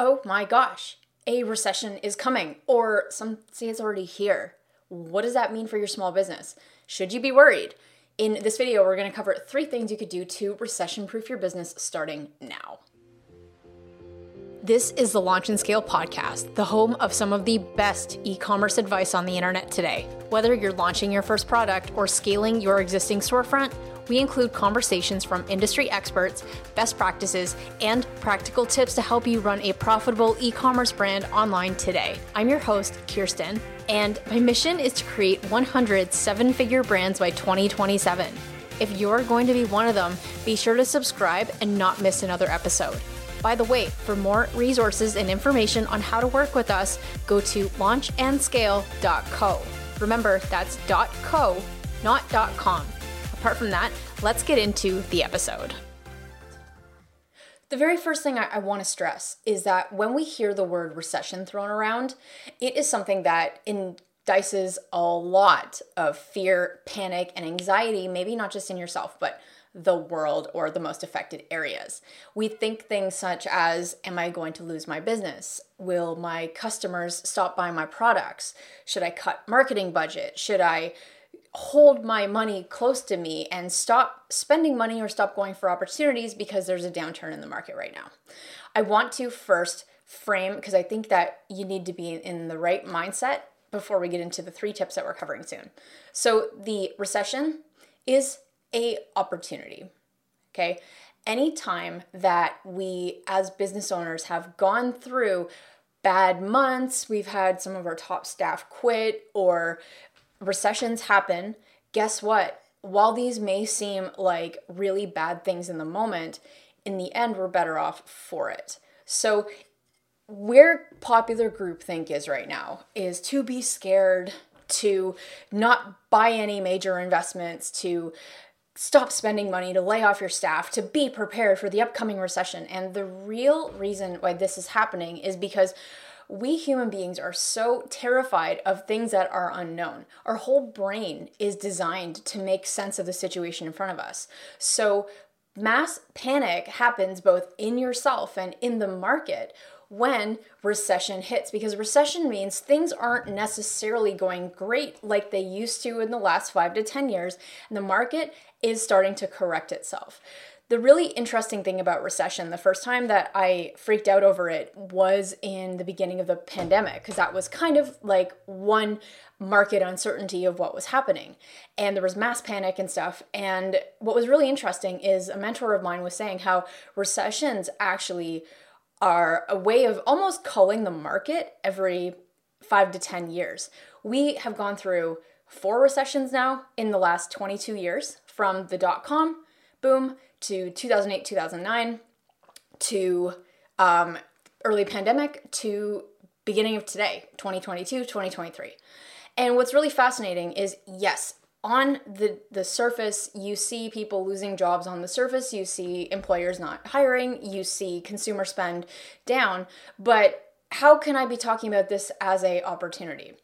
oh my gosh, a recession is coming, or some say it's already here. What does that mean for your small business? Should you be worried? In this video, we're gonna cover three things you could do to recession proof your business starting now. This is the Launch and Scale podcast, the home of some of the best e commerce advice on the internet today. Whether you're launching your first product or scaling your existing storefront, we include conversations from industry experts, best practices, and practical tips to help you run a profitable e commerce brand online today. I'm your host, Khierstyn, and my mission is to create 100 seven figure brands by 2027. If you're going to be one of them, be sure to subscribe and not miss another episode. By the way, for more resources and information on how to work with us, go to launchandscale.co. Remember, that's .co, not .com. Apart from that, let's get into the episode. The very first thing I, I want to stress is that when we hear the word recession thrown around, it is something that indices a lot of fear, panic, and anxiety, maybe not just in yourself, but the world or the most affected areas. We think things such as Am I going to lose my business? Will my customers stop buying my products? Should I cut marketing budget? Should I hold my money close to me and stop spending money or stop going for opportunities because there's a downturn in the market right now? I want to first frame because I think that you need to be in the right mindset before we get into the three tips that we're covering soon. So, the recession is a opportunity. Okay? Anytime that we as business owners have gone through bad months, we've had some of our top staff quit or recessions happen, guess what? While these may seem like really bad things in the moment, in the end we're better off for it. So where popular groupthink is right now is to be scared, to not buy any major investments, to stop spending money, to lay off your staff, to be prepared for the upcoming recession. And the real reason why this is happening is because we human beings are so terrified of things that are unknown. Our whole brain is designed to make sense of the situation in front of us. So, mass panic happens both in yourself and in the market when recession hits because recession means things aren't necessarily going great like they used to in the last 5 to 10 years and the market is starting to correct itself. The really interesting thing about recession, the first time that I freaked out over it was in the beginning of the pandemic, because that was kind of like one market uncertainty of what was happening. And there was mass panic and stuff. And what was really interesting is a mentor of mine was saying how recessions actually are a way of almost culling the market every five to 10 years. We have gone through four recessions now in the last 22 years from the dot com boom to 2008, 2009 to um, early pandemic to beginning of today, 2022, 2023. And what's really fascinating is yes, on the the surface you see people losing jobs. On the surface you see employers not hiring. You see consumer spend down. But how can i be talking about this as a opportunity?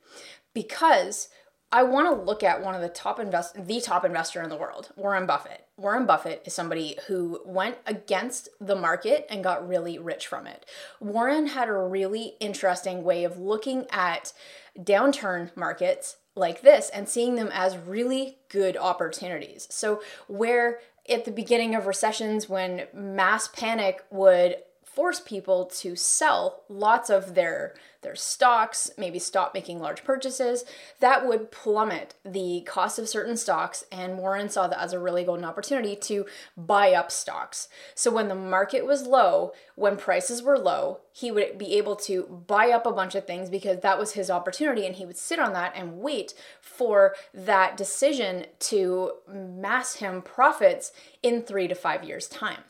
Because I want to look at one of the top invest the top investor in the world, Warren Buffett. Warren Buffett is somebody who went against the market and got really rich from it. Warren had a really interesting way of looking at downturn markets like this and seeing them as really good opportunities. So, where at the beginning of recessions, when mass panic would force people to sell lots of their their stocks, maybe stop making large purchases, that would plummet the cost of certain stocks. And Warren saw that as a really golden opportunity to buy up stocks. So when the market was low, when prices were low, he would be able to buy up a bunch of things because that was his opportunity. And he would sit on that and wait for that decision to mass him profits in three to five years' time.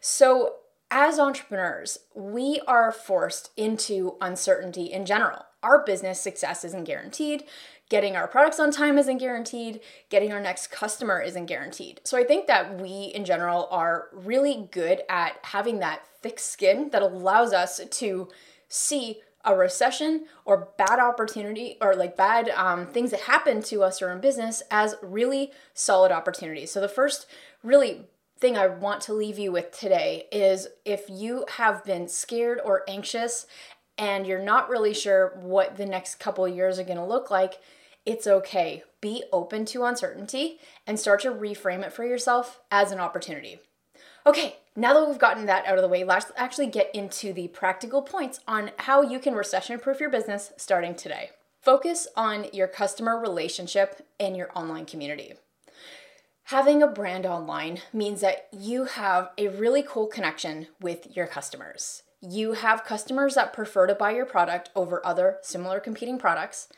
So as entrepreneurs, we are forced into uncertainty in general. Our business success isn't guaranteed. Getting our products on time isn't guaranteed. Getting our next customer isn't guaranteed. So I think that we in general are really good at having that thick skin that allows us to see a recession or bad opportunity or like bad um, things that happen to us or in business as really solid opportunities. So the first really thing I want to leave you with today is if you have been scared or anxious and you're not really sure what the next couple years are going to look like, it's okay. Be open to uncertainty and start to reframe it for yourself as an opportunity. Okay, now that we've gotten that out of the way, let's actually get into the practical points on how you can recession proof your business starting today. Focus on your customer relationship and your online community. Having a brand online means that you have a really cool connection with your customers. You have customers that prefer to buy your product over other similar competing products.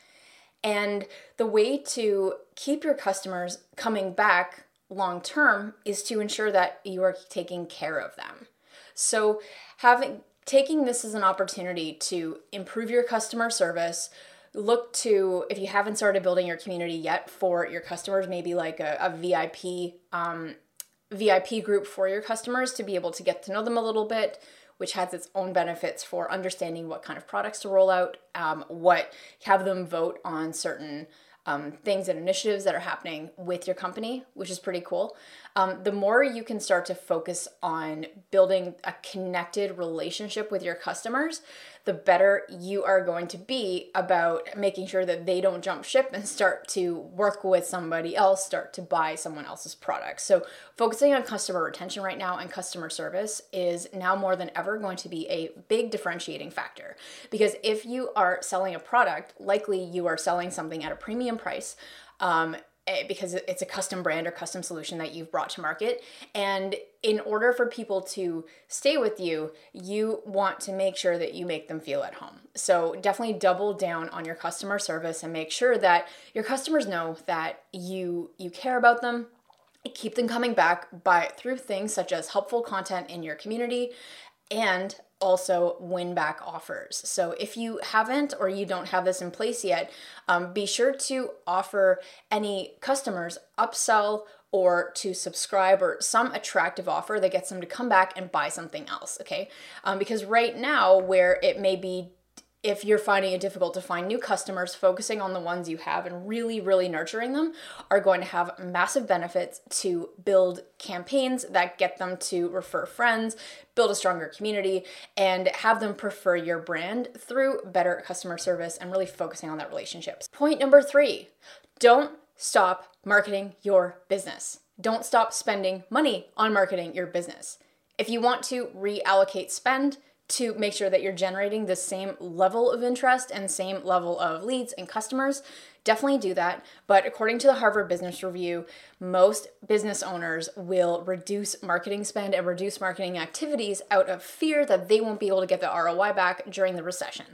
And the way to keep your customers coming back long term is to ensure that you are taking care of them. So, having taking this as an opportunity to improve your customer service, look to if you haven't started building your community yet for your customers maybe like a, a vip um, vip group for your customers to be able to get to know them a little bit which has its own benefits for understanding what kind of products to roll out um, what have them vote on certain um, things and initiatives that are happening with your company, which is pretty cool. Um, the more you can start to focus on building a connected relationship with your customers, the better you are going to be about making sure that they don't jump ship and start to work with somebody else, start to buy someone else's product. So, focusing on customer retention right now and customer service is now more than ever going to be a big differentiating factor. Because if you are selling a product, likely you are selling something at a premium price. Um, Eh, because it's a custom brand or custom solution that you've brought to market. And in order for people to stay with you, you want to make sure that you make them feel at home. So definitely double down on your customer service and make sure that your customers know that you you care about them keep them coming back by through things such as helpful content in your community and also win back offers. So if you haven't or you don't have this in place yet, um, be sure to offer any customers upsell or to subscribe or some attractive offer that gets them to come back and buy something else. Okay, um, because right now where it may be if you're finding it difficult to find new customers, focusing on the ones you have and really, really nurturing them are going to have massive benefits to build campaigns that get them to refer friends, build a stronger community, and have them prefer your brand through better customer service and really focusing on that relationships. Point number three don't stop marketing your business. Don't stop spending money on marketing your business. If you want to reallocate spend, to make sure that you're generating the same level of interest and same level of leads and customers, definitely do that. But according to the Harvard Business Review, most business owners will reduce marketing spend and reduce marketing activities out of fear that they won't be able to get the ROI back during the recession.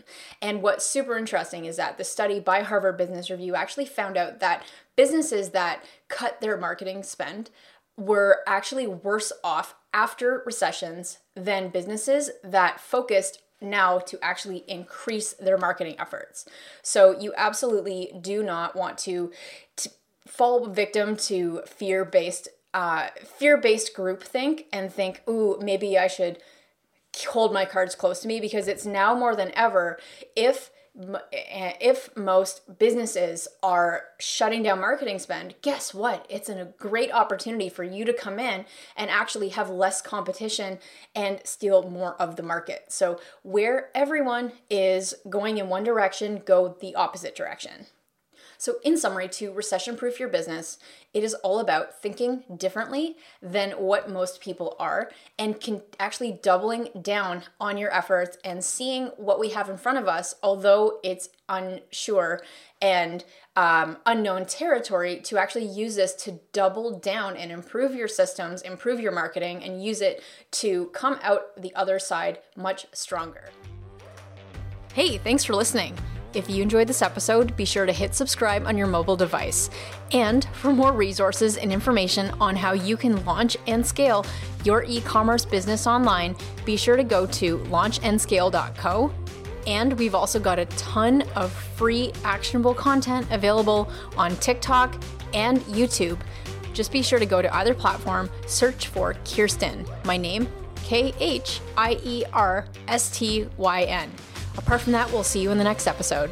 And what's super interesting is that the study by Harvard Business Review actually found out that businesses that cut their marketing spend were actually worse off after recessions than businesses that focused now to actually increase their marketing efforts. So you absolutely do not want to, to fall victim to fear-based uh, fear-based groupthink and think, "Ooh, maybe I should hold my cards close to me," because it's now more than ever if Eh, if most businesses are shutting down marketing spend, guess what? It's a great opportunity for you to come in and actually have less competition and steal more of the market. So, where everyone is going in one direction, go the opposite direction. So, in summary, to recession proof your business, it is all about thinking differently than what most people are and can actually doubling down on your efforts and seeing what we have in front of us, although it's unsure and um, unknown territory, to actually use this to double down and improve your systems, improve your marketing, and use it to come out the other side much stronger. Hey, thanks for listening. If you enjoyed this episode, be sure to hit subscribe on your mobile device. And for more resources and information on how you can launch and scale your e commerce business online, be sure to go to launchandscale.co. And we've also got a ton of free actionable content available on TikTok and YouTube. Just be sure to go to either platform, search for Khierstyn, my name, K H I E R S T Y N. Apart from that, we'll see you in the next episode.